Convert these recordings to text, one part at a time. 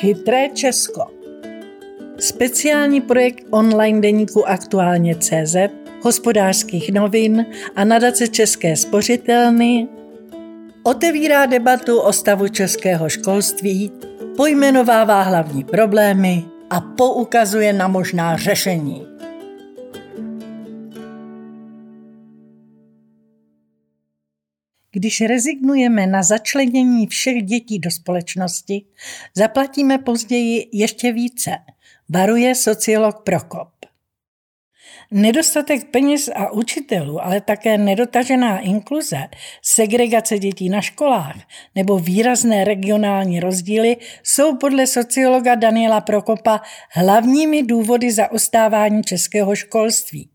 Chytré Česko. Speciální projekt online deníku Aktuálně CZ, hospodářských novin a nadace České spořitelny otevírá debatu o stavu českého školství, pojmenovává hlavní problémy a poukazuje na možná řešení. Když rezignujeme na začlenění všech dětí do společnosti, zaplatíme později ještě více, varuje sociolog Prokop. Nedostatek peněz a učitelů, ale také nedotažená inkluze, segregace dětí na školách nebo výrazné regionální rozdíly jsou podle sociologa Daniela Prokopa hlavními důvody zaostávání českého školství.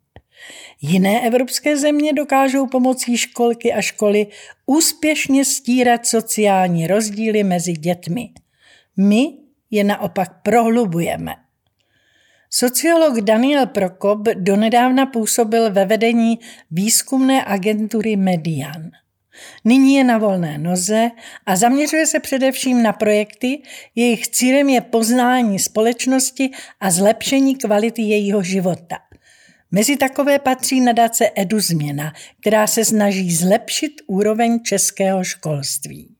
Jiné evropské země dokážou pomocí školky a školy úspěšně stírat sociální rozdíly mezi dětmi. My je naopak prohlubujeme. Sociolog Daniel Prokop donedávna působil ve vedení výzkumné agentury Median. Nyní je na volné noze a zaměřuje se především na projekty, jejich cílem je poznání společnosti a zlepšení kvality jejího života. Mezi takové patří nadace Edu Změna, která se snaží zlepšit úroveň českého školství.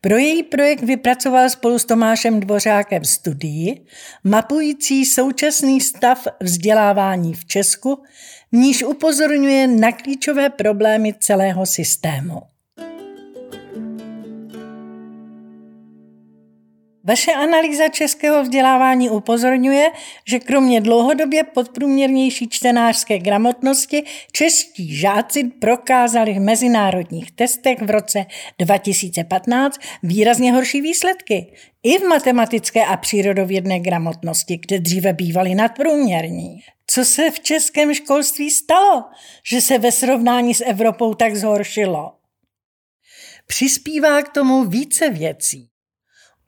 Pro její projekt vypracoval spolu s Tomášem Dvořákem studii, mapující současný stav vzdělávání v Česku, v níž upozorňuje na klíčové problémy celého systému. Vaše analýza českého vzdělávání upozorňuje, že kromě dlouhodobě podprůměrnější čtenářské gramotnosti čeští žáci prokázali v mezinárodních testech v roce 2015 výrazně horší výsledky. I v matematické a přírodovědné gramotnosti, kde dříve bývaly nadprůměrní. Co se v českém školství stalo, že se ve srovnání s Evropou tak zhoršilo? Přispívá k tomu více věcí.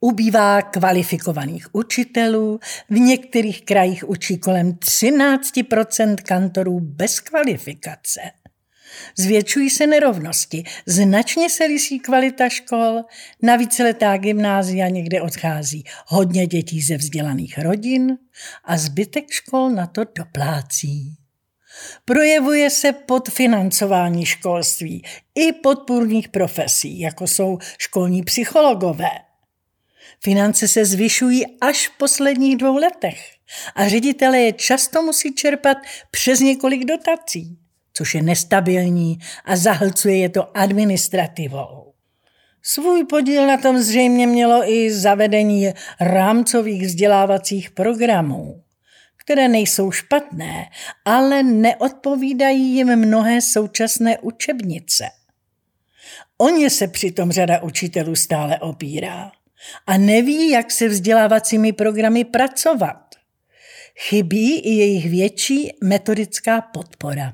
Ubývá kvalifikovaných učitelů, v některých krajích učí kolem 13% kantorů bez kvalifikace. Zvětšují se nerovnosti, značně se lisí kvalita škol, na víceletá gymnázia někde odchází hodně dětí ze vzdělaných rodin a zbytek škol na to doplácí. Projevuje se podfinancování školství i podpůrných profesí, jako jsou školní psychologové – Finance se zvyšují až v posledních dvou letech a ředitelé je často musí čerpat přes několik dotací, což je nestabilní a zahlcuje je to administrativou. Svůj podíl na tom zřejmě mělo i zavedení rámcových vzdělávacích programů, které nejsou špatné, ale neodpovídají jim mnohé současné učebnice. O ně se přitom řada učitelů stále opírá a neví, jak se vzdělávacími programy pracovat. Chybí i jejich větší metodická podpora.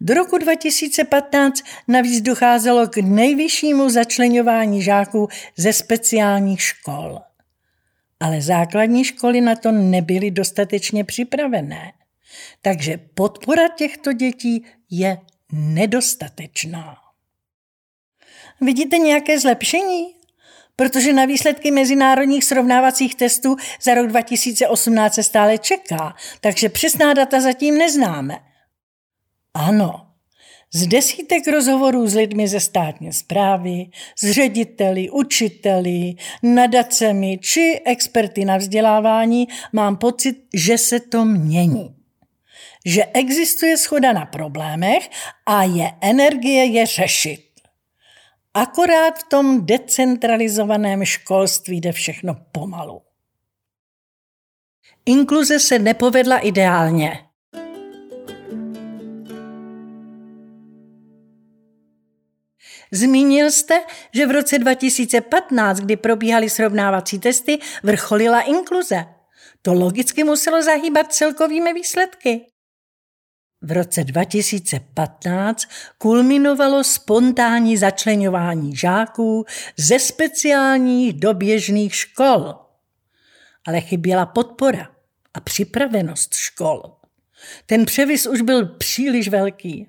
Do roku 2015 navíc docházelo k nejvyššímu začlenování žáků ze speciálních škol. Ale základní školy na to nebyly dostatečně připravené. Takže podpora těchto dětí je nedostatečná. Vidíte nějaké zlepšení? Protože na výsledky mezinárodních srovnávacích testů za rok 2018 se stále čeká, takže přesná data zatím neznáme. Ano, z desítek rozhovorů s lidmi ze státní zprávy, s řediteli, učiteli, nadacemi či experty na vzdělávání mám pocit, že se to mění. Že existuje schoda na problémech a je energie je řešit. Akorát v tom decentralizovaném školství jde všechno pomalu. Inkluze se nepovedla ideálně. Zmínil jste, že v roce 2015, kdy probíhaly srovnávací testy, vrcholila inkluze. To logicky muselo zahýbat celkovými výsledky. V roce 2015 kulminovalo spontánní začlenování žáků ze speciálních do běžných škol. Ale chyběla podpora a připravenost škol. Ten převis už byl příliš velký.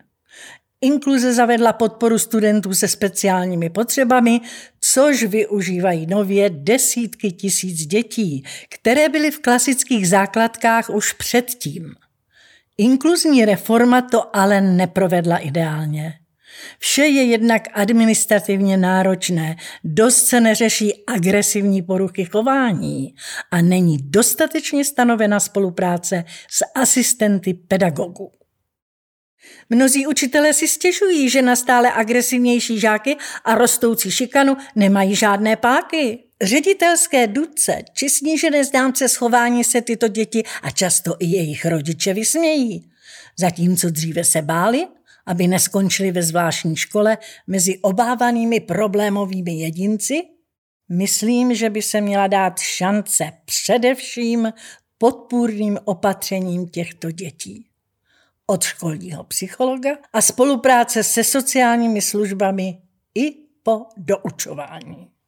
Inkluze zavedla podporu studentů se speciálními potřebami, což využívají nově desítky tisíc dětí, které byly v klasických základkách už předtím. Inkluzní reforma to ale neprovedla ideálně. Vše je jednak administrativně náročné, dost se neřeší agresivní poruchy chování a není dostatečně stanovena spolupráce s asistenty pedagogů. Mnozí učitelé si stěžují, že na stále agresivnější žáky a rostoucí šikanu nemají žádné páky. Ředitelské duce či snížené známce schování se tyto děti a často i jejich rodiče vysmějí. Zatímco dříve se báli, aby neskončili ve zvláštní škole mezi obávanými problémovými jedinci, myslím, že by se měla dát šance především podpůrným opatřením těchto dětí. Od školního psychologa a spolupráce se sociálními službami i po doučování.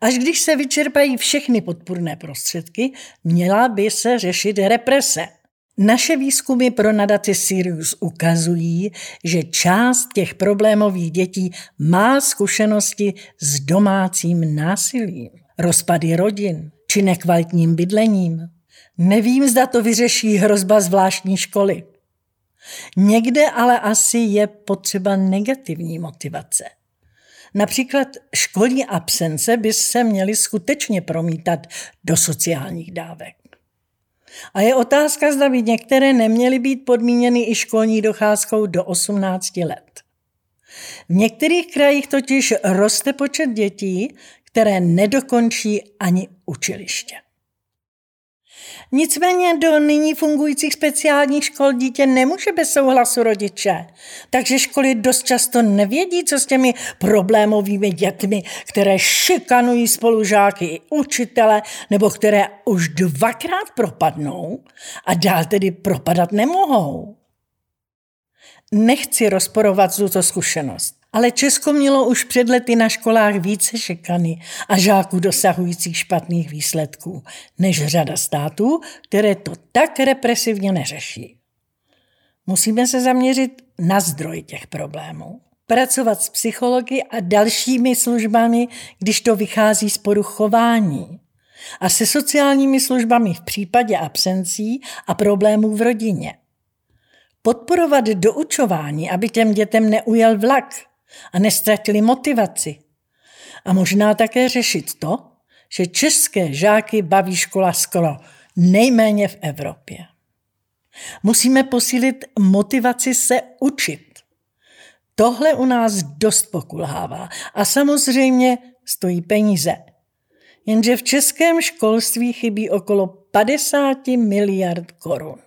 Až když se vyčerpají všechny podpůrné prostředky, měla by se řešit represe – naše výzkumy pro nadaci Sirius ukazují, že část těch problémových dětí má zkušenosti s domácím násilím, rozpady rodin či nekvalitním bydlením. Nevím, zda to vyřeší hrozba zvláštní školy. Někde ale asi je potřeba negativní motivace. Například školní absence by se měly skutečně promítat do sociálních dávek. A je otázka, zda by některé neměly být podmíněny i školní docházkou do 18 let. V některých krajích totiž roste počet dětí, které nedokončí ani učiliště. Nicméně do nyní fungujících speciálních škol dítě nemůže bez souhlasu rodiče. Takže školy dost často nevědí, co s těmi problémovými dětmi, které šikanují spolužáky i učitele, nebo které už dvakrát propadnou a dál tedy propadat nemohou. Nechci rozporovat tuto zkušenost. Ale Česko mělo už před lety na školách více šikany a žáků dosahujících špatných výsledků než řada států, které to tak represivně neřeší. Musíme se zaměřit na zdroj těch problémů. Pracovat s psychologi a dalšími službami, když to vychází z poruchování. A se sociálními službami v případě absencí a problémů v rodině. Podporovat doučování, aby těm dětem neujel vlak – a nestratili motivaci. A možná také řešit to, že české žáky baví škola skoro nejméně v Evropě. Musíme posílit motivaci se učit. Tohle u nás dost pokulhává a samozřejmě stojí peníze. Jenže v českém školství chybí okolo 50 miliard korun.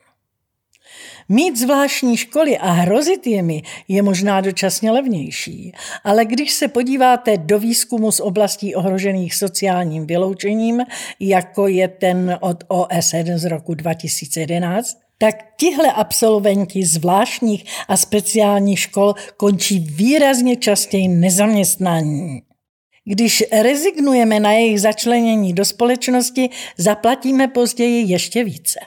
Mít zvláštní školy a hrozit jimi je možná dočasně levnější, ale když se podíváte do výzkumu z oblastí ohrožených sociálním vyloučením, jako je ten od OSN z roku 2011, tak tihle absolventi zvláštních a speciálních škol končí výrazně častěji nezaměstnaní. Když rezignujeme na jejich začlenění do společnosti, zaplatíme později ještě více.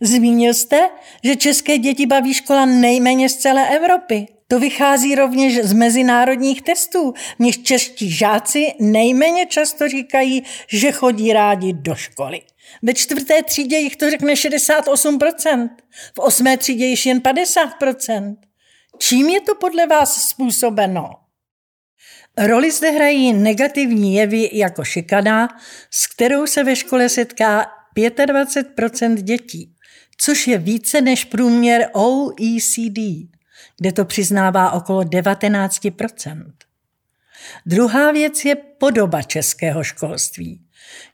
Zmínil jste, že české děti baví škola nejméně z celé Evropy. To vychází rovněž z mezinárodních testů, v čeští žáci nejméně často říkají, že chodí rádi do školy. Ve čtvrté třídě jich to řekne 68%, v osmé třídě již jen 50%. Čím je to podle vás způsobeno? Roli zde hrají negativní jevy jako šikana, s kterou se ve škole setká 25% dětí což je více než průměr OECD, kde to přiznává okolo 19% Druhá věc je podoba českého školství,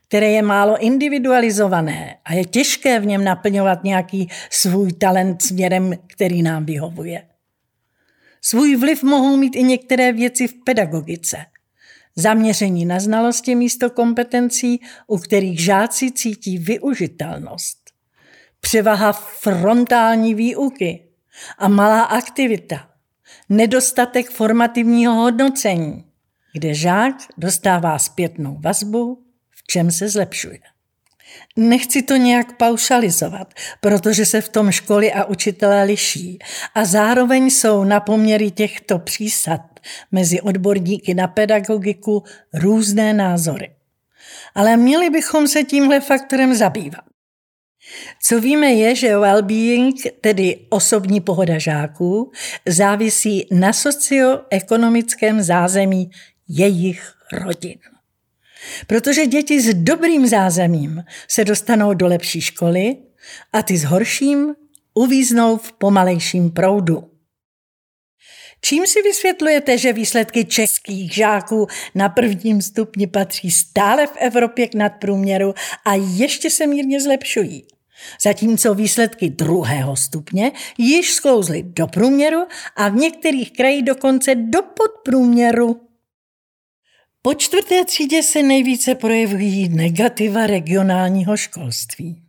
které je málo individualizované a je těžké v něm naplňovat nějaký svůj talent směrem, který nám vyhovuje. Svůj vliv mohou mít i některé věci v pedagogice. Zaměření na znalosti místo kompetencí, u kterých žáci cítí využitelnost převaha frontální výuky a malá aktivita, nedostatek formativního hodnocení, kde žák dostává zpětnou vazbu, v čem se zlepšuje. Nechci to nějak paušalizovat, protože se v tom školy a učitelé liší a zároveň jsou na poměry těchto přísad mezi odborníky na pedagogiku různé názory. Ale měli bychom se tímhle faktorem zabývat. Co víme je, že well-being, tedy osobní pohoda žáků, závisí na socioekonomickém zázemí jejich rodin. Protože děti s dobrým zázemím se dostanou do lepší školy a ty s horším uvíznou v pomalejším proudu. Čím si vysvětlujete, že výsledky českých žáků na prvním stupni patří stále v Evropě k nadprůměru a ještě se mírně zlepšují? Zatímco výsledky druhého stupně již sklouzly do průměru a v některých krajích dokonce do podprůměru. Po čtvrté třídě se nejvíce projevují negativa regionálního školství.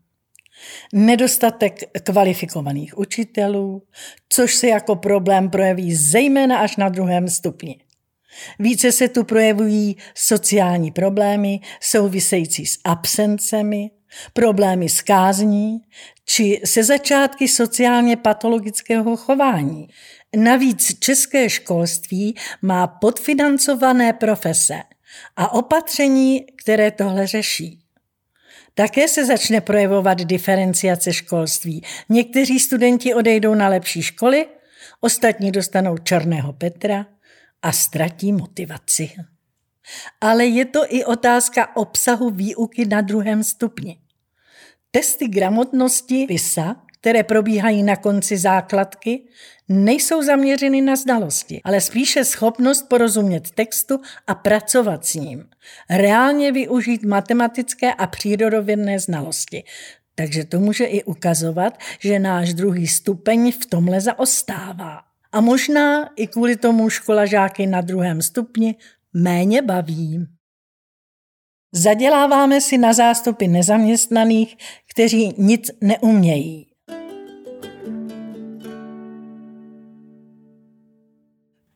Nedostatek kvalifikovaných učitelů, což se jako problém projeví zejména až na druhém stupni. Více se tu projevují sociální problémy související s absencemi, problémy s kázní či se začátky sociálně patologického chování. Navíc české školství má podfinancované profese a opatření, které tohle řeší. Také se začne projevovat diferenciace školství. Někteří studenti odejdou na lepší školy, ostatní dostanou černého Petra a ztratí motivaci. Ale je to i otázka obsahu výuky na druhém stupni. Testy gramotnosti PISA, které probíhají na konci základky, nejsou zaměřeny na znalosti, ale spíše schopnost porozumět textu a pracovat s ním. Reálně využít matematické a přírodovědné znalosti. Takže to může i ukazovat, že náš druhý stupeň v tomhle zaostává. A možná i kvůli tomu škola žáky na druhém stupni méně baví. Zaděláváme si na zástupy nezaměstnaných, kteří nic neumějí.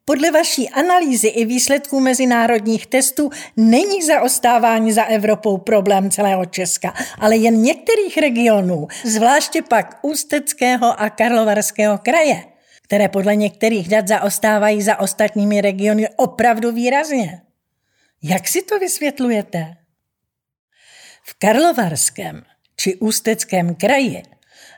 Podle vaší analýzy i výsledků mezinárodních testů není zaostávání za Evropou problém celého Česka, ale jen některých regionů, zvláště pak Ústeckého a Karlovarského kraje, které podle některých dat zaostávají za ostatními regiony opravdu výrazně. Jak si to vysvětlujete? V Karlovarském či Ústeckém kraji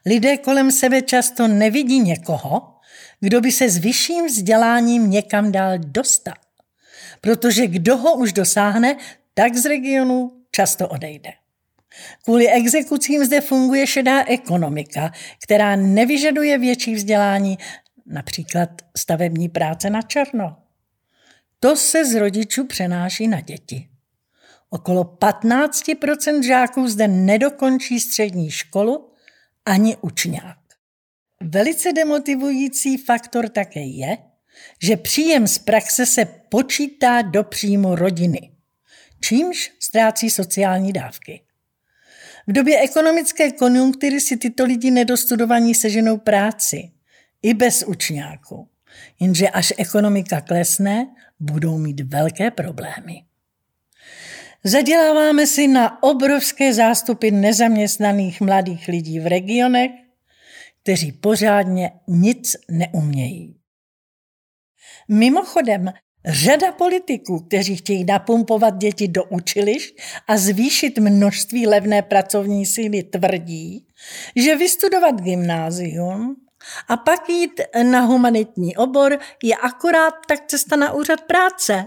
lidé kolem sebe často nevidí někoho, kdo by se s vyšším vzděláním někam dal dostat. Protože kdo ho už dosáhne, tak z regionu často odejde. Kvůli exekucím zde funguje šedá ekonomika, která nevyžaduje větší vzdělání, například stavební práce na černo. To se z rodičů přenáší na děti. Okolo 15% žáků zde nedokončí střední školu ani učňák. Velice demotivující faktor také je, že příjem z praxe se počítá do příjmu rodiny, čímž ztrácí sociální dávky. V době ekonomické konjunktury si tyto lidi nedostudovaní seženou práci, i bez učňáku. Jenže až ekonomika klesne, budou mít velké problémy. Zaděláváme si na obrovské zástupy nezaměstnaných mladých lidí v regionech, kteří pořádně nic neumějí. Mimochodem, řada politiků, kteří chtějí napumpovat děti do učilišť a zvýšit množství levné pracovní síly, tvrdí, že vystudovat gymnázium a pak jít na humanitní obor je akorát tak cesta na úřad práce.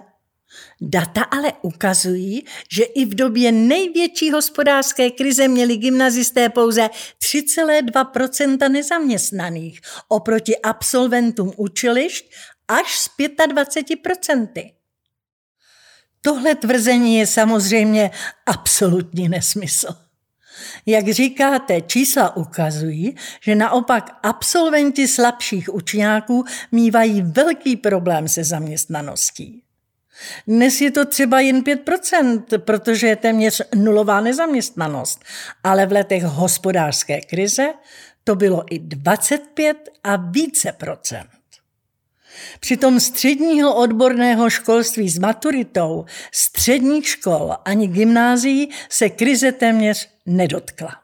Data ale ukazují, že i v době největší hospodářské krize měli gymnazisté pouze 3,2% nezaměstnaných oproti absolventům učilišť až z 25% Tohle tvrzení je samozřejmě absolutní nesmysl. Jak říkáte, čísla ukazují, že naopak absolventi slabších učňáků mývají velký problém se zaměstnaností. Dnes je to třeba jen 5%, protože je téměř nulová nezaměstnanost, ale v letech hospodářské krize to bylo i 25 a více procent. Přitom středního odborného školství s maturitou, středních škol ani gymnázií se krize téměř nedotkla.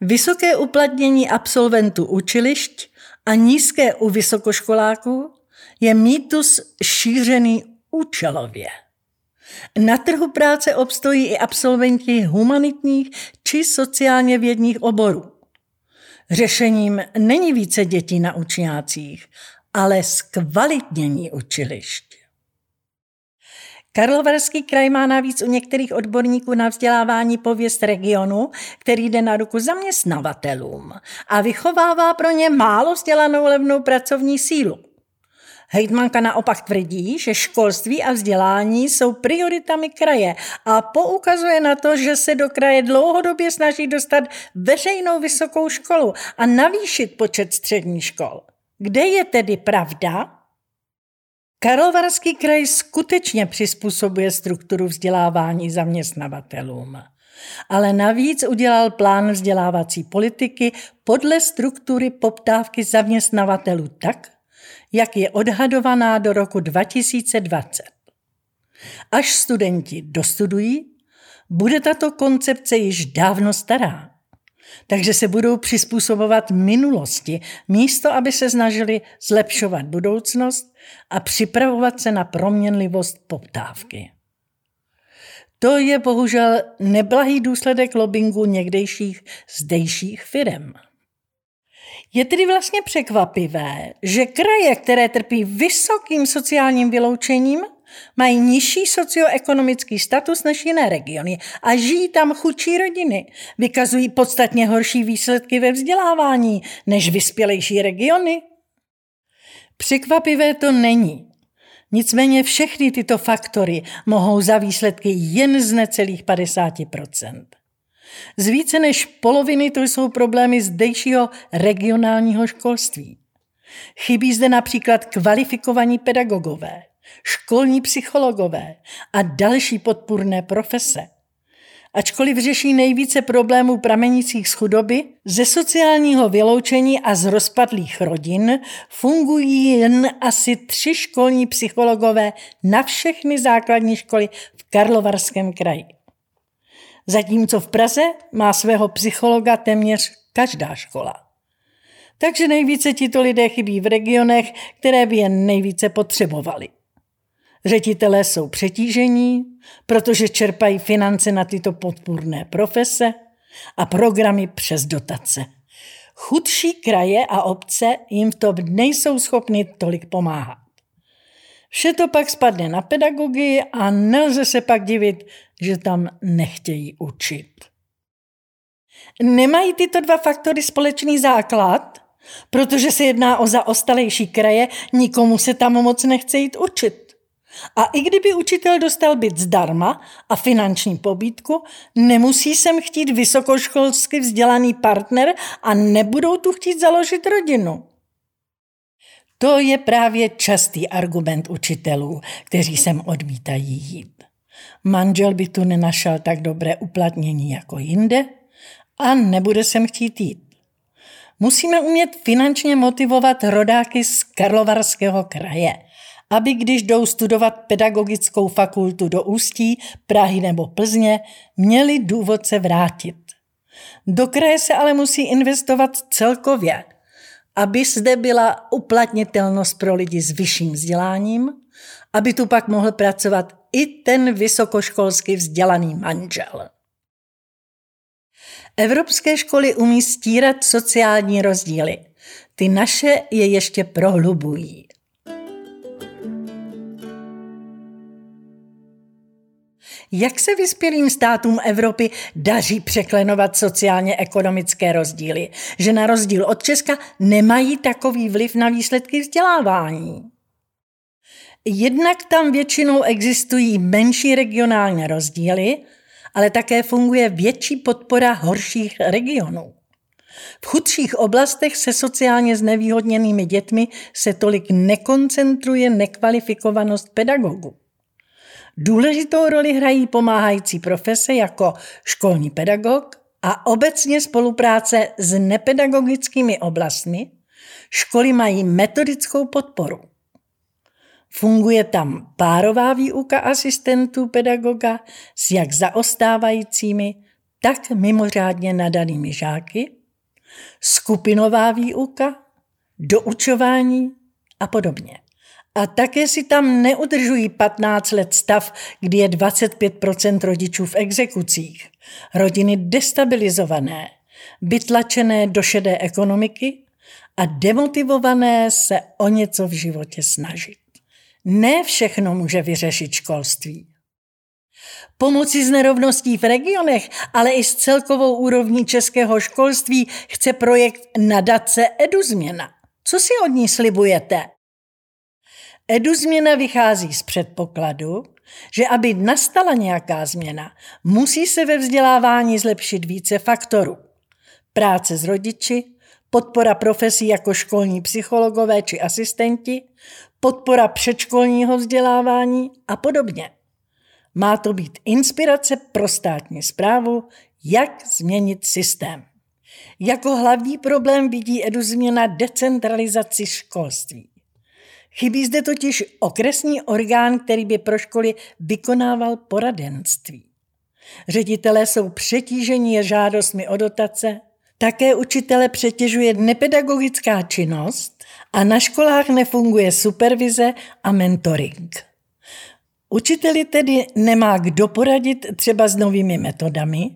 Vysoké uplatnění absolventů učilišť a nízké u vysokoškoláků je mýtus šířený účelově. Na trhu práce obstojí i absolventi humanitních či sociálně vědních oborů. Řešením není více dětí na učňácích, ale zkvalitnění učilišť. Karlovarský kraj má navíc u některých odborníků na vzdělávání pověst regionu, který jde na ruku zaměstnavatelům a vychovává pro ně málo vzdělanou levnou pracovní sílu. Hejtmanka naopak tvrdí, že školství a vzdělání jsou prioritami kraje a poukazuje na to, že se do kraje dlouhodobě snaží dostat veřejnou vysokou školu a navýšit počet středních škol. Kde je tedy pravda? Karlovarský kraj skutečně přizpůsobuje strukturu vzdělávání zaměstnavatelům. Ale navíc udělal plán vzdělávací politiky podle struktury poptávky zaměstnavatelů tak, jak je odhadovaná do roku 2020. Až studenti dostudují, bude tato koncepce již dávno stará. Takže se budou přizpůsobovat minulosti, místo aby se snažili zlepšovat budoucnost a připravovat se na proměnlivost poptávky. To je bohužel neblahý důsledek lobbingu někdejších zdejších firm. Je tedy vlastně překvapivé, že kraje, které trpí vysokým sociálním vyloučením, mají nižší socioekonomický status než jiné regiony a žijí tam chudší rodiny. Vykazují podstatně horší výsledky ve vzdělávání než vyspělejší regiony. Překvapivé to není. Nicméně všechny tyto faktory mohou za výsledky jen z necelých 50% Z více než poloviny to jsou problémy zdejšího regionálního školství. Chybí zde například kvalifikovaní pedagogové, školní psychologové a další podpůrné profese. Ačkoliv řeší nejvíce problémů pramenících z chudoby, ze sociálního vyloučení a z rozpadlých rodin fungují jen asi tři školní psychologové na všechny základní školy v Karlovarském kraji. Zatímco v Praze má svého psychologa téměř každá škola. Takže nejvíce tito lidé chybí v regionech, které by je nejvíce potřebovali. Ředitelé jsou přetížení, protože čerpají finance na tyto podpůrné profese a programy přes dotace. Chudší kraje a obce jim v tom nejsou schopny tolik pomáhat. Vše to pak spadne na pedagogy a nelze se pak divit, že tam nechtějí učit. Nemají tyto dva faktory společný základ? Protože se jedná o zaostalejší kraje, nikomu se tam moc nechce jít učit. A i kdyby učitel dostal byt zdarma a finanční pobídku, nemusí sem chtít vysokoškolsky vzdělaný partner a nebudou tu chtít založit rodinu. To je právě častý argument učitelů, kteří sem odmítají jít. Manžel by tu nenašel tak dobré uplatnění jako jinde a nebude sem chtít jít. Musíme umět finančně motivovat rodáky z Karlovarského kraje – aby když jdou studovat pedagogickou fakultu do Ústí, Prahy nebo Plzně, měli důvod se vrátit. Do kraje se ale musí investovat celkově, aby zde byla uplatnitelnost pro lidi s vyšším vzděláním, aby tu pak mohl pracovat i ten vysokoškolsky vzdělaný manžel. Evropské školy umí stírat sociální rozdíly. Ty naše je ještě prohlubují. Jak se vyspělým státům Evropy daří překlenovat sociálně-ekonomické rozdíly, že na rozdíl od Česka nemají takový vliv na výsledky vzdělávání? Jednak tam většinou existují menší regionální rozdíly, ale také funguje větší podpora horších regionů. V chudších oblastech se sociálně znevýhodněnými dětmi se tolik nekoncentruje nekvalifikovanost pedagogů. Důležitou roli hrají pomáhající profese jako školní pedagog a obecně spolupráce s nepedagogickými oblastmi. Školy mají metodickou podporu. Funguje tam párová výuka asistentů pedagoga s jak zaostávajícími, tak mimořádně nadanými žáky, skupinová výuka, doučování a podobně. A také si tam neudržují 15 let stav, kdy je 25% rodičů v exekucích. Rodiny destabilizované, vytlačené do šedé ekonomiky a demotivované se o něco v životě snažit. Ne všechno může vyřešit školství. Pomoci s nerovností v regionech, ale i s celkovou úrovní českého školství chce projekt nadace EduZměna. Co si od ní slibujete? EduZměna vychází z předpokladu, že aby nastala nějaká změna, musí se ve vzdělávání zlepšit více faktorů. Práce s rodiči, podpora profesí jako školní psychologové či asistenti, podpora předškolního vzdělávání a podobně. Má to být inspirace pro státní zprávu, jak změnit systém. Jako hlavní problém vidí Edu změna decentralizaci školství. Chybí zde totiž okresní orgán, který by pro školy vykonával poradenství. Ředitelé jsou přetíženi žádostmi o dotace, také učitele přetěžuje nepedagogická činnost a na školách nefunguje supervize a mentoring. Učiteli tedy nemá kdo poradit třeba s novými metodami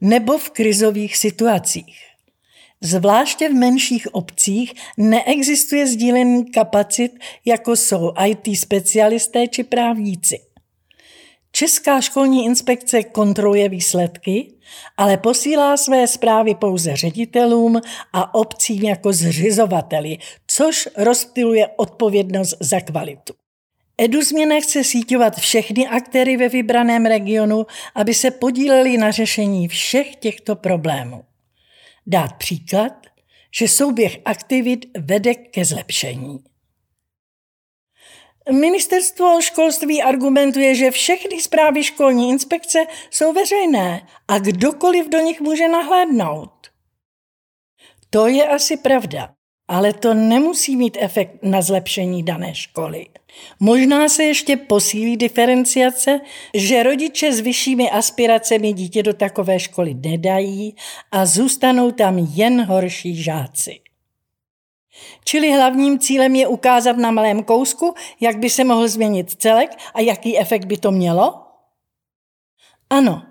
nebo v krizových situacích. Zvláště v menších obcích neexistuje sdílení kapacit, jako jsou IT specialisté či právníci. Česká školní inspekce kontroluje výsledky, ale posílá své zprávy pouze ředitelům a obcím jako zřizovateli, což rozptiluje odpovědnost za kvalitu. EduZměna chce síťovat všechny aktéry ve vybraném regionu, aby se podíleli na řešení všech těchto problémů. Dát příklad, že souběh aktivit vede ke zlepšení. Ministerstvo školství argumentuje, že všechny zprávy školní inspekce jsou veřejné a kdokoliv do nich může nahlédnout. To je asi pravda, ale to nemusí mít efekt na zlepšení dané školy. Možná se ještě posílí diferenciace, že rodiče s vyššími aspiracemi dítě do takové školy nedají a zůstanou tam jen horší žáci. Čili hlavním cílem je ukázat na malém kousku, jak by se mohl změnit celek a jaký efekt by to mělo? Ano,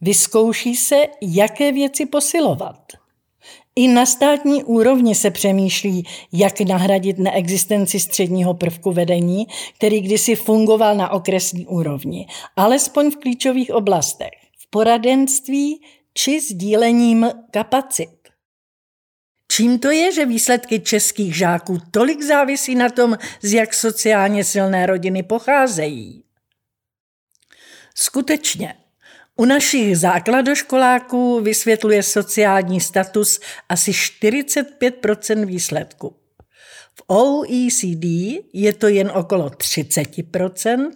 vyzkouší se, jaké věci posilovat. I na státní úrovni se přemýšlí, jak nahradit neexistenci středního prvku vedení, který kdysi fungoval na okresní úrovni, alespoň v klíčových oblastech, v poradenství či sdílením kapacit. Čím to je, že výsledky českých žáků tolik závisí na tom, z jak sociálně silné rodiny pocházejí? Skutečně, u našich základoškoláků vysvětluje sociální status asi 45% výsledků. V OECD je to jen okolo 30%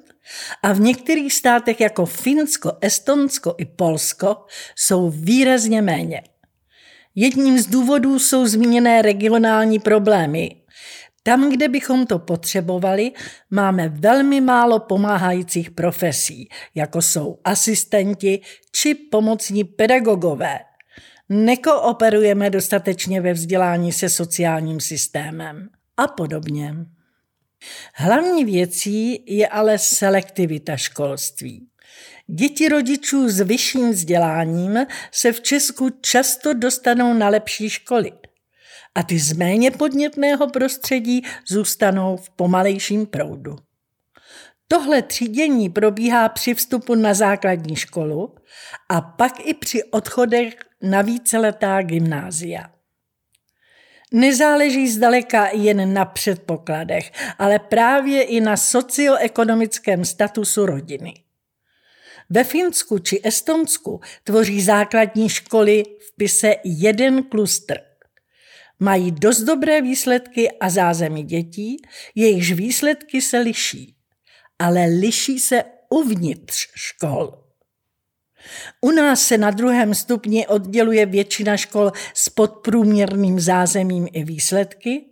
a v některých státech jako Finsko, Estonsko i Polsko jsou výrazně méně. Jedním z důvodů jsou zmíněné regionální problémy. Tam, kde bychom to potřebovali, máme velmi málo pomáhajících profesí, jako jsou asistenti či pomocní pedagogové. Nekooperujeme dostatečně ve vzdělání se sociálním systémem a podobně. Hlavní věcí je ale selektivita školství. Děti rodičů s vyšším vzděláním se v Česku často dostanou na lepší školy a ty z méně podnětného prostředí zůstanou v pomalejším proudu. Tohle třídění probíhá při vstupu na základní školu a pak i při odchodech na víceletá gymnázia. Nezáleží zdaleka jen na předpokladech, ale právě i na socioekonomickém statusu rodiny. Ve Finsku či Estonsku tvoří základní školy v pise jeden klustr. Mají dost dobré výsledky a zázemí dětí, jejichž výsledky se liší, ale liší se uvnitř škol. U nás se na druhém stupni odděluje většina škol s podprůměrným zázemím i výsledky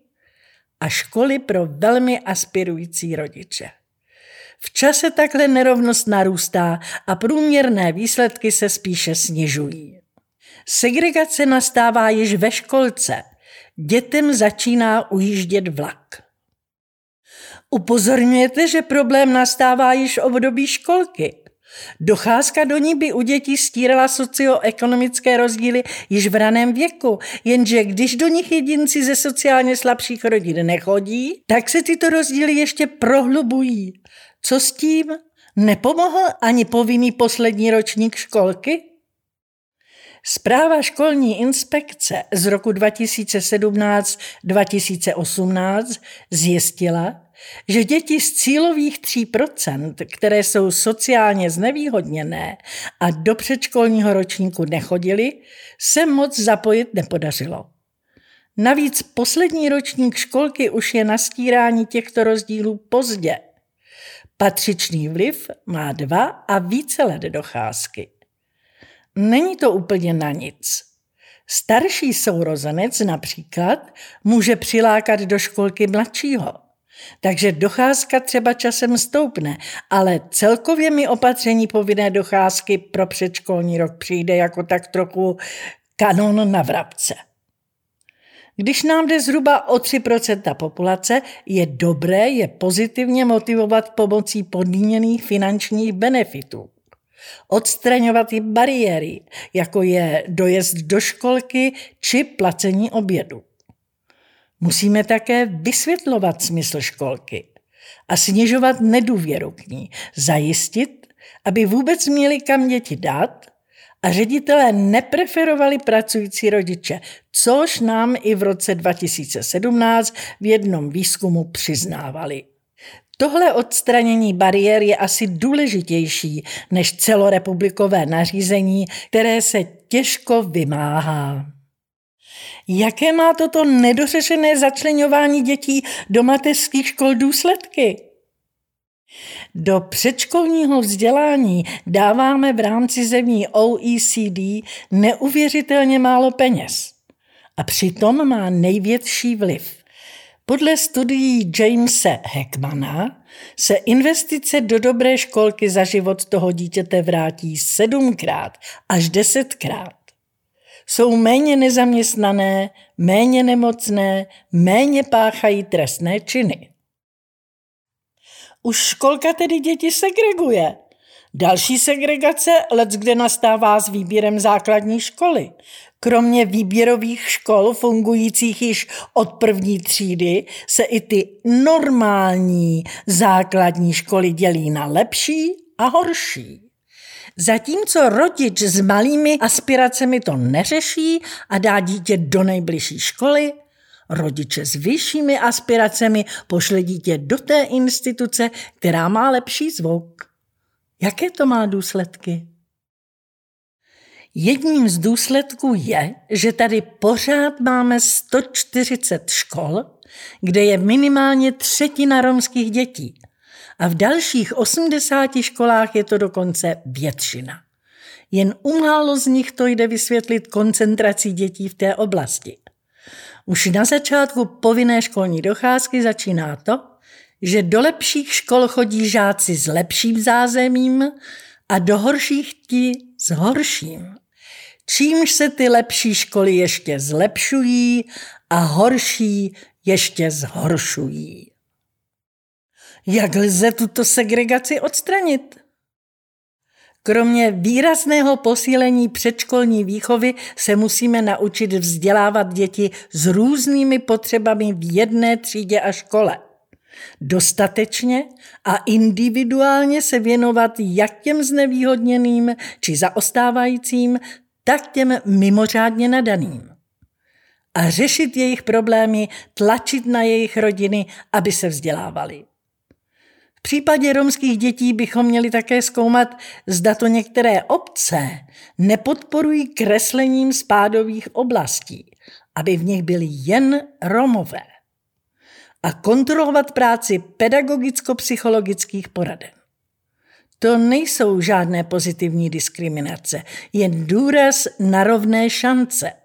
a školy pro velmi aspirující rodiče. V čase takhle nerovnost narůstá a průměrné výsledky se spíše snižují. Segregace nastává již ve školce. Dětem začíná ujíždět vlak. Upozorňujete, že problém nastává již v období školky. Docházka do ní by u dětí stírala socioekonomické rozdíly již v raném věku, jenže když do nich jedinci ze sociálně slabších rodin nechodí, tak se tyto rozdíly ještě prohlubují. Co s tím? Nepomohl ani povinný poslední ročník školky? Zpráva školní inspekce z roku 2017-2018 zjistila, že děti z cílových 3%, které jsou sociálně znevýhodněné a do předškolního ročníku nechodili, se moc zapojit nepodařilo. Navíc poslední ročník školky už je na stírání těchto rozdílů pozdě. Patřičný vliv má dva a více let docházky. Není to úplně na nic. Starší sourozenec například může přilákat do školky mladšího. Takže docházka třeba časem stoupne, ale celkově mi opatření povinné docházky pro předškolní rok přijde jako tak trochu kanon na vrabce. Když nám jde zhruba o 3% populace, je dobré je pozitivně motivovat pomocí podmíněných finančních benefitů. Odstraňovat i bariéry, jako je dojezd do školky či placení obědu. Musíme také vysvětlovat smysl školky a snižovat nedůvěru k ní, zajistit, aby vůbec měli kam děti dát a ředitelé nepreferovali pracující rodiče, což nám i v roce 2017 v jednom výzkumu přiznávali. Tohle odstranění bariér je asi důležitější než celorepublikové nařízení, které se těžko vymáhá. Jaké má toto nedořešené začlenování dětí do mateřských škol důsledky? Do předškolního vzdělání dáváme v rámci zemí OECD neuvěřitelně málo peněz. A přitom má největší vliv. Podle studií Jamese Heckmana se investice do dobré školky za život toho dítěte vrátí sedmkrát až desetkrát jsou méně nezaměstnané, méně nemocné, méně páchají trestné činy. Už školka tedy děti segreguje. Další segregace let, kde nastává s výběrem základní školy. Kromě výběrových škol fungujících již od první třídy se i ty normální základní školy dělí na lepší a horší. Zatímco rodič s malými aspiracemi to neřeší a dá dítě do nejbližší školy, rodiče s vyššími aspiracemi pošle dítě do té instituce, která má lepší zvuk. Jaké to má důsledky? Jedním z důsledků je, že tady pořád máme 140 škol, kde je minimálně třetina romských dětí a v dalších 80 školách je to dokonce většina. Jen u málo z nich to jde vysvětlit koncentrací dětí v té oblasti. Už na začátku povinné školní docházky začíná to, že do lepších škol chodí žáci s lepším zázemím a do horších ti s horším. Čímž se ty lepší školy ještě zlepšují a horší ještě zhoršují. Jak lze tuto segregaci odstranit? Kromě výrazného posílení předškolní výchovy se musíme naučit vzdělávat děti s různými potřebami v jedné třídě a škole. Dostatečně a individuálně se věnovat jak těm znevýhodněným či zaostávajícím, tak těm mimořádně nadaným. A řešit jejich problémy, tlačit na jejich rodiny, aby se vzdělávali případě romských dětí bychom měli také zkoumat, zda to některé obce nepodporují kreslením spádových oblastí, aby v nich byly jen Romové. A kontrolovat práci pedagogicko-psychologických poraden. To nejsou žádné pozitivní diskriminace, jen důraz na rovné šance –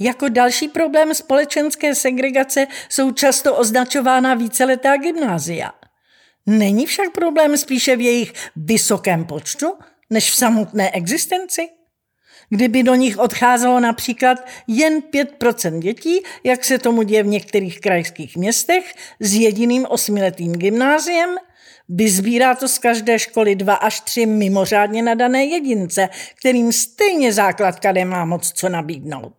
jako další problém společenské segregace jsou často označována víceletá gymnázia. Není však problém spíše v jejich vysokém počtu, než v samotné existenci? Kdyby do nich odcházelo například jen 5% dětí, jak se tomu děje v některých krajských městech, s jediným osmiletým gymnáziem, Vyzbírá to z každé školy dva až tři mimořádně nadané jedince, kterým stejně základka nemá moc co nabídnout.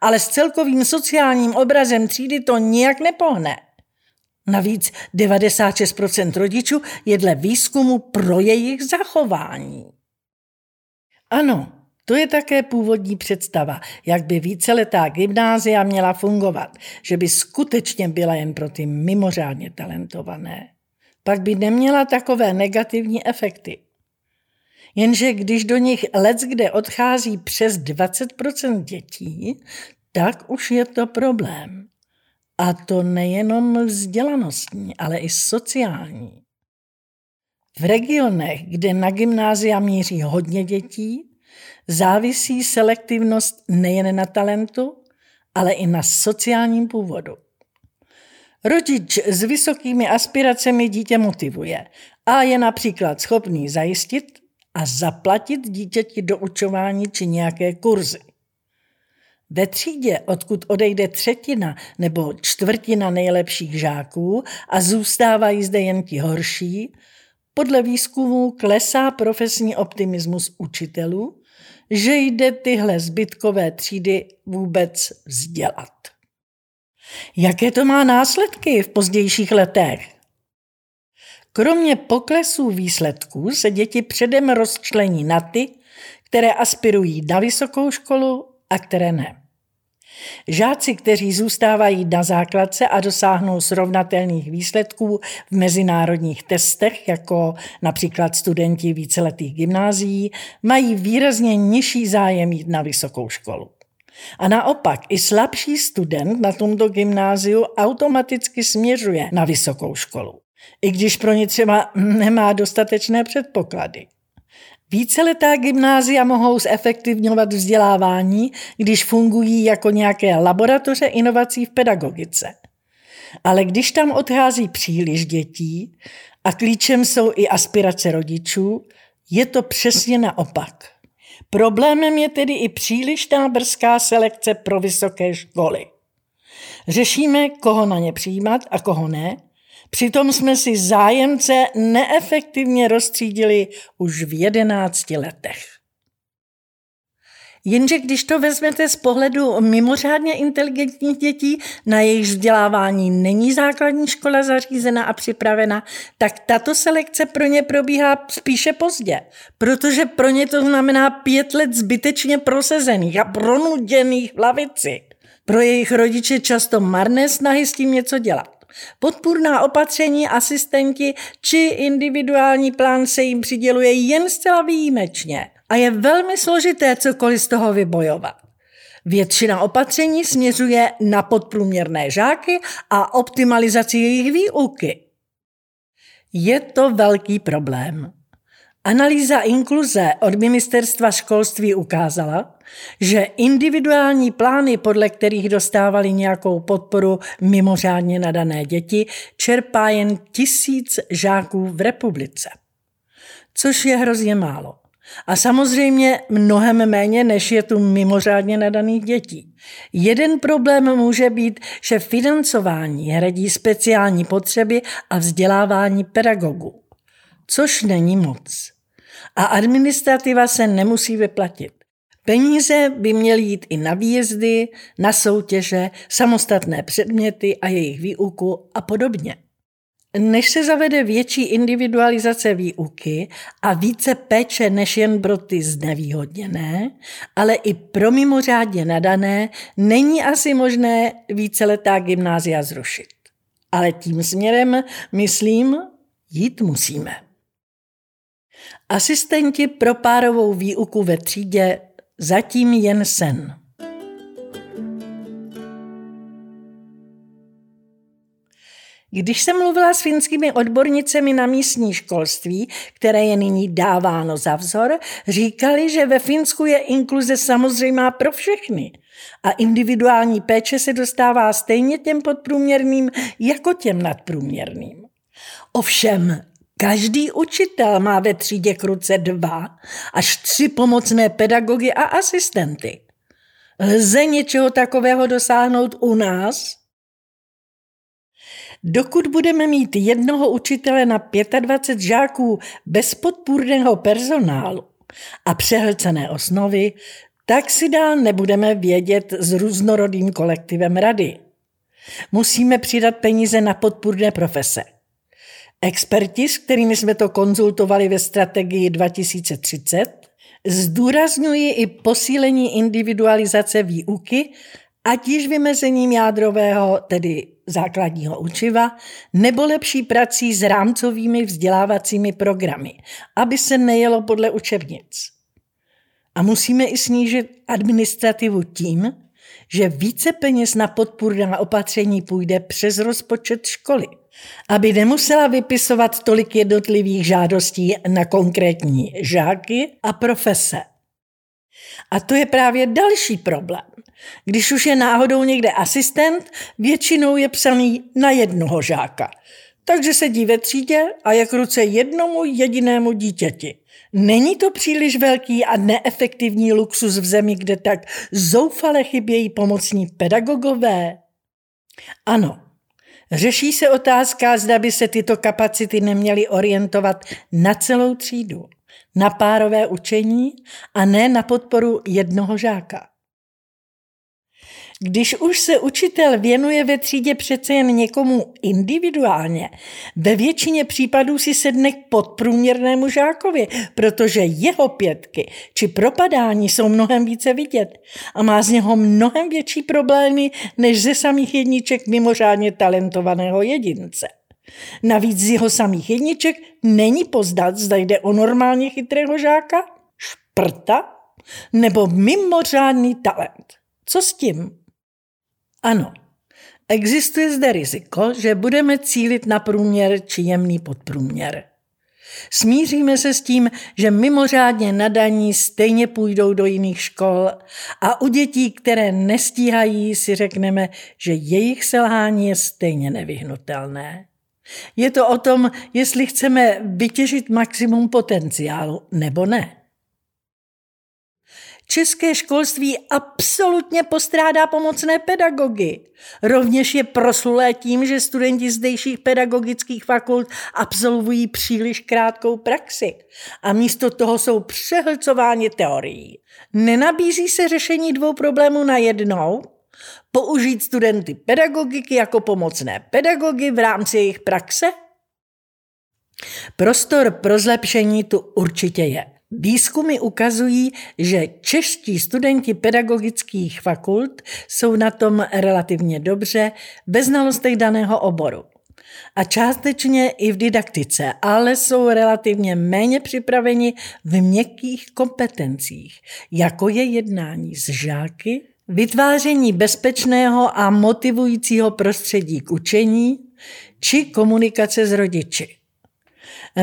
Ale s celkovým sociálním obrazem třídy to nijak nepohne. Navíc 96% rodičů je dle výzkumu pro jejich zachování. Ano, to je také původní představa, jak by víceletá gymnázia měla fungovat, že by skutečně byla jen pro ty mimořádně talentované. Pak by neměla takové negativní efekty. Jenže když do nich let kde odchází přes 20% dětí, tak už je to problém. A to nejenom vzdělanostní, ale i sociální. V regionech, kde na gymnázia míří hodně dětí, závisí selektivnost nejen na talentu, ale i na sociálním původu. Rodič s vysokými aspiracemi dítě motivuje a je například schopný zajistit a zaplatit dítěti do učování či nějaké kurzy. Ve třídě, odkud odejde třetina nebo čtvrtina nejlepších žáků a zůstávají zde jen ti horší, podle výzkumů klesá profesní optimismus učitelů, že jde tyhle zbytkové třídy vůbec vzdělat. Jaké to má následky v pozdějších letech? Kromě poklesů výsledků se děti předem rozčlení na ty, které aspirují na vysokou školu a které ne. Žáci, kteří zůstávají na základce a dosáhnou srovnatelných výsledků v mezinárodních testech, jako například studenti víceletých gymnázií, mají výrazně nižší zájem jít na vysokou školu. A naopak i slabší student na tomto gymnáziu automaticky směřuje na vysokou školu, i když pro ně třeba nemá dostatečné předpoklady. Víceletá gymnázia mohou zefektivňovat vzdělávání, když fungují jako nějaké laboratoře inovací v pedagogice. Ale když tam odchází příliš dětí a klíčem jsou i aspirace rodičů, je to přesně naopak. Problémem je tedy i přílišná brzká selekce pro vysoké školy. Řešíme, koho na ně přijímat a koho ne, přitom jsme si zájemce neefektivně rozstřídili už v jedenácti letech. Jenže když to vezmete z pohledu mimořádně inteligentních dětí, na jejich vzdělávání není základní škola zařízena a připravena, tak tato selekce pro ně probíhá spíše pozdě, protože pro ně to znamená pět let zbytečně prosezených a pronuděných v lavici. Pro jejich rodiče často marné snahy s tím něco dělat. Podpůrná opatření, asistenti či individuální plán se jim přiděluje jen zcela výjimečně a je velmi složité cokoliv z toho vybojovat. Většina opatření směřuje na podprůměrné žáky a optimalizaci jejich výuky. Je to velký problém. Analýza inkluze od ministerstva školství ukázala, že individuální plány, podle kterých dostávali nějakou podporu mimořádně nadané děti, čerpá jen tisíc žáků v republice. Což je hrozně málo. A samozřejmě mnohem méně, než je tu mimořádně nadaných dětí. Jeden problém může být, že financování hradí speciální potřeby a vzdělávání pedagogů, což není moc. A administrativa se nemusí vyplatit. Peníze by měly jít i na výjezdy, na soutěže, samostatné předměty a jejich výuku a podobně. Než se zavede větší individualizace výuky a více péče než jen pro ty znevýhodněné, ale i pro mimořádně nadané, není asi možné víceletá gymnázia zrušit. Ale tím směrem, myslím, jít musíme. Asistenti pro párovou výuku ve třídě zatím jen sen. Když jsem mluvila s finskými odbornicemi na místní školství, které je nyní dáváno za vzor, říkali, že ve Finsku je inkluze samozřejmá pro všechny a individuální péče se dostává stejně těm podprůměrným jako těm nadprůměrným. Ovšem, Každý učitel má ve třídě kruce dva až tři pomocné pedagogy a asistenty. Lze něčeho takového dosáhnout u nás? Dokud budeme mít jednoho učitele na 25 žáků bez podpůrného personálu a přehlcené osnovy, tak si dál nebudeme vědět s různorodým kolektivem rady. Musíme přidat peníze na podpůrné profese. Experti, s kterými jsme to konzultovali ve strategii 2030, zdůrazňují i posílení individualizace výuky, ať již vymezením jádrového, tedy základního učiva, nebo lepší prací s rámcovými vzdělávacími programy, aby se nejelo podle učebnic. A musíme i snížit administrativu tím, že více peněz na podpůrná opatření půjde přes rozpočet školy, aby nemusela vypisovat tolik jednotlivých žádostí na konkrétní žáky a profese. A to je právě další problém. Když už je náhodou někde asistent, většinou je psaný na jednoho žáka. Takže sedí ve třídě a je k ruce jednomu jedinému dítěti. Není to příliš velký a neefektivní luxus v zemi, kde tak zoufale chybějí pomocní pedagogové? Ano, řeší se otázka, zda by se tyto kapacity neměly orientovat na celou třídu, na párové učení a ne na podporu jednoho žáka. Když už se učitel věnuje ve třídě přece jen někomu individuálně, ve většině případů si sedne k podprůměrnému žákovi, protože jeho pětky či propadání jsou mnohem více vidět a má z něho mnohem větší problémy než ze samých jedniček mimořádně talentovaného jedince. Navíc z jeho samých jedniček není pozdat, zda jde o normálně chytrého žáka, šprta nebo mimořádný talent. Co s tím? Ano, existuje zde riziko, že budeme cílit na průměr či jemný podprůměr. Smíříme se s tím, že mimořádně nadaní stejně půjdou do jiných škol a u dětí, které nestíhají, si řekneme, že jejich selhání je stejně nevyhnutelné. Je to o tom, jestli chceme vytěžit maximum potenciálu nebo ne. České školství absolutně postrádá pomocné pedagogy. Rovněž je proslulé tím, že studenti zdejších pedagogických fakult absolvují příliš krátkou praxi a místo toho jsou přehlcováni teorií. Nenabízí se řešení dvou problémů na jednou? Použít studenty pedagogiky jako pomocné pedagogy v rámci jejich praxe? Prostor pro zlepšení tu určitě je. Výzkumy ukazují, že čeští studenti pedagogických fakult jsou na tom relativně dobře ve znalostech daného oboru. A částečně i v didaktice, ale jsou relativně méně připraveni v měkkých kompetencích, jako je jednání s žáky, vytváření bezpečného a motivujícího prostředí k učení či komunikace s rodiči.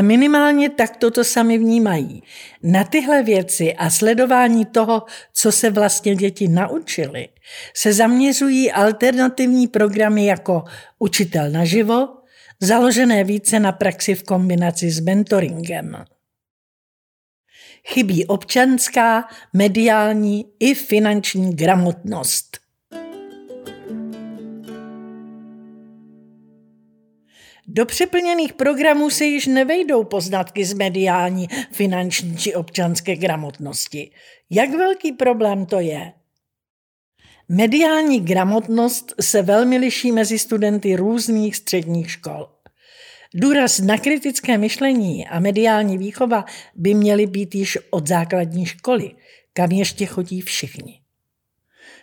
Minimálně tak toto sami vnímají. Na tyhle věci a sledování toho, co se vlastně děti naučily, se zaměřují alternativní programy jako Učitel naživo, založené více na praxi v kombinaci s mentoringem. Chybí občanská, mediální i finanční gramotnost. Do přeplněných programů se již nevejdou poznatky z mediální, finanční či občanské gramotnosti. Jak velký problém to je? Mediální gramotnost se velmi liší mezi studenty různých středních škol. Důraz na kritické myšlení a mediální výchova by měly být již od základní školy, kam ještě chodí všichni.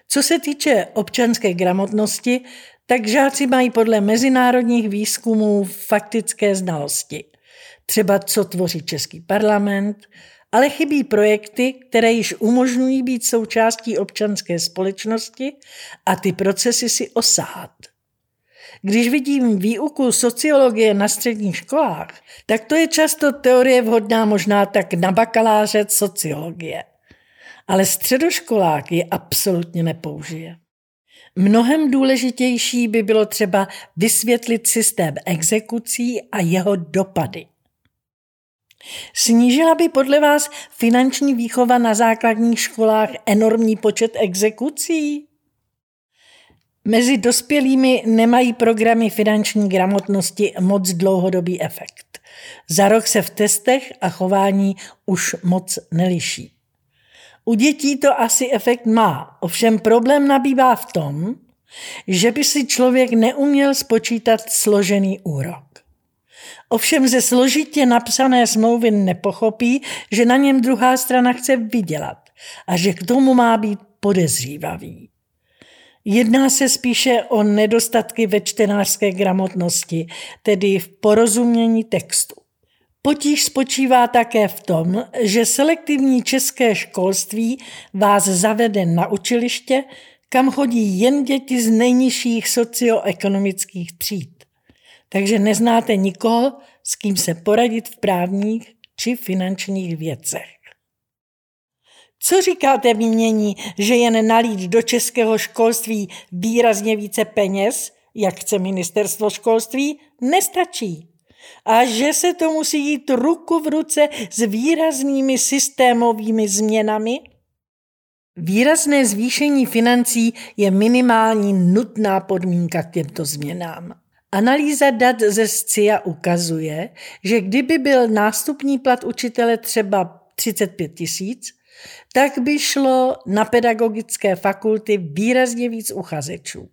Co se týče občanské gramotnosti, tak žáci mají podle mezinárodních výzkumů faktické znalosti. Třeba co tvoří Český parlament, ale chybí projekty, které již umožňují být součástí občanské společnosti a ty procesy si osahat. Když vidím výuku sociologie na středních školách, tak to je často teorie vhodná možná tak na bakaláře sociologie. Ale středoškolák je absolutně nepoužije. Mnohem důležitější by bylo třeba vysvětlit systém exekucí a jeho dopady. Snížila by podle vás finanční výchova na základních školách enormní počet exekucí? Mezi dospělými nemají programy finanční gramotnosti moc dlouhodobý efekt. Za rok se v testech a chování už moc neliší. U dětí to asi efekt má, ovšem problém nabývá v tom, že by si člověk neuměl spočítat složený úrok. Ovšem ze složitě napsané smlouvy nepochopí, že na něm druhá strana chce vydělat a že k tomu má být podezřívavý. Jedná se spíše o nedostatky ve čtenářské gramotnosti, tedy v porozumění textu. Potíž spočívá také v tom, že selektivní české školství vás zavede na učiliště, kam chodí jen děti z nejnižších socioekonomických tříd. Takže neznáte nikoho, s kým se poradit v právních či finančních věcech. Co říkáte mínění, že jen nalít do českého školství výrazně více peněz, jak chce ministerstvo školství, nestačí? A že se to musí jít ruku v ruce s výraznými systémovými změnami? Výrazné zvýšení financí je minimální nutná podmínka k těmto změnám. Analýza dat ze SCIA ukazuje, že kdyby byl nástupní plat učitele třeba 35 tisíc, tak by šlo na pedagogické fakulty výrazně víc uchazečů.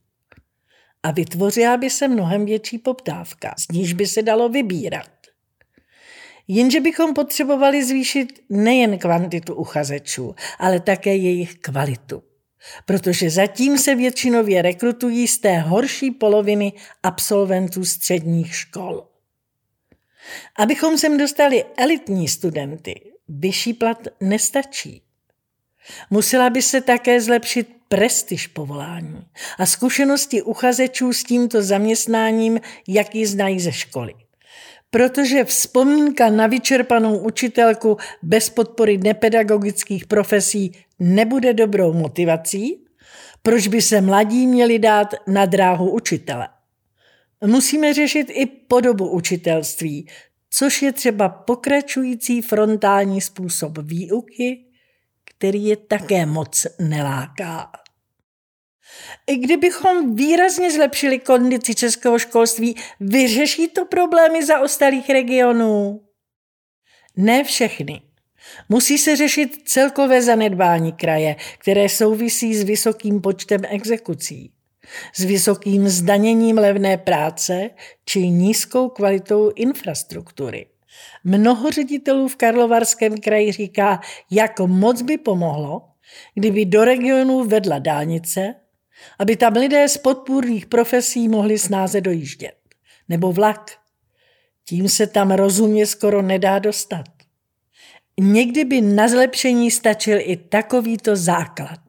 A vytvořila by se mnohem větší poptávka, z níž by se dalo vybírat. Jenže bychom potřebovali zvýšit nejen kvantitu uchazečů, ale také jejich kvalitu. Protože zatím se většinově rekrutují z té horší poloviny absolventů středních škol. Abychom sem dostali elitní studenty, vyšší plat nestačí. Musela by se také zlepšit prestiž povolání a zkušenosti uchazečů s tímto zaměstnáním, jak ji znají ze školy. Protože vzpomínka na vyčerpanou učitelku bez podpory nepedagogických profesí nebude dobrou motivací, proč by se mladí měli dát na dráhu učitele. Musíme řešit i podobu učitelství, což je třeba pokračující frontální způsob výuky, který je také moc neláká. I kdybychom výrazně zlepšili kondici českého školství, vyřeší to problémy za ostalých regionů? Ne všechny. Musí se řešit celkové zanedbání kraje, které souvisí s vysokým počtem exekucí, s vysokým zdaněním levné práce či nízkou kvalitou infrastruktury. Mnoho ředitelů v Karlovarském kraji říká, jak moc by pomohlo, kdyby do regionu vedla dálnice, aby tam lidé z podpůrných profesí mohli snáze dojíždět. Nebo vlak. Tím se tam rozumně skoro nedá dostat. Někdy by na zlepšení stačil i takovýto základ.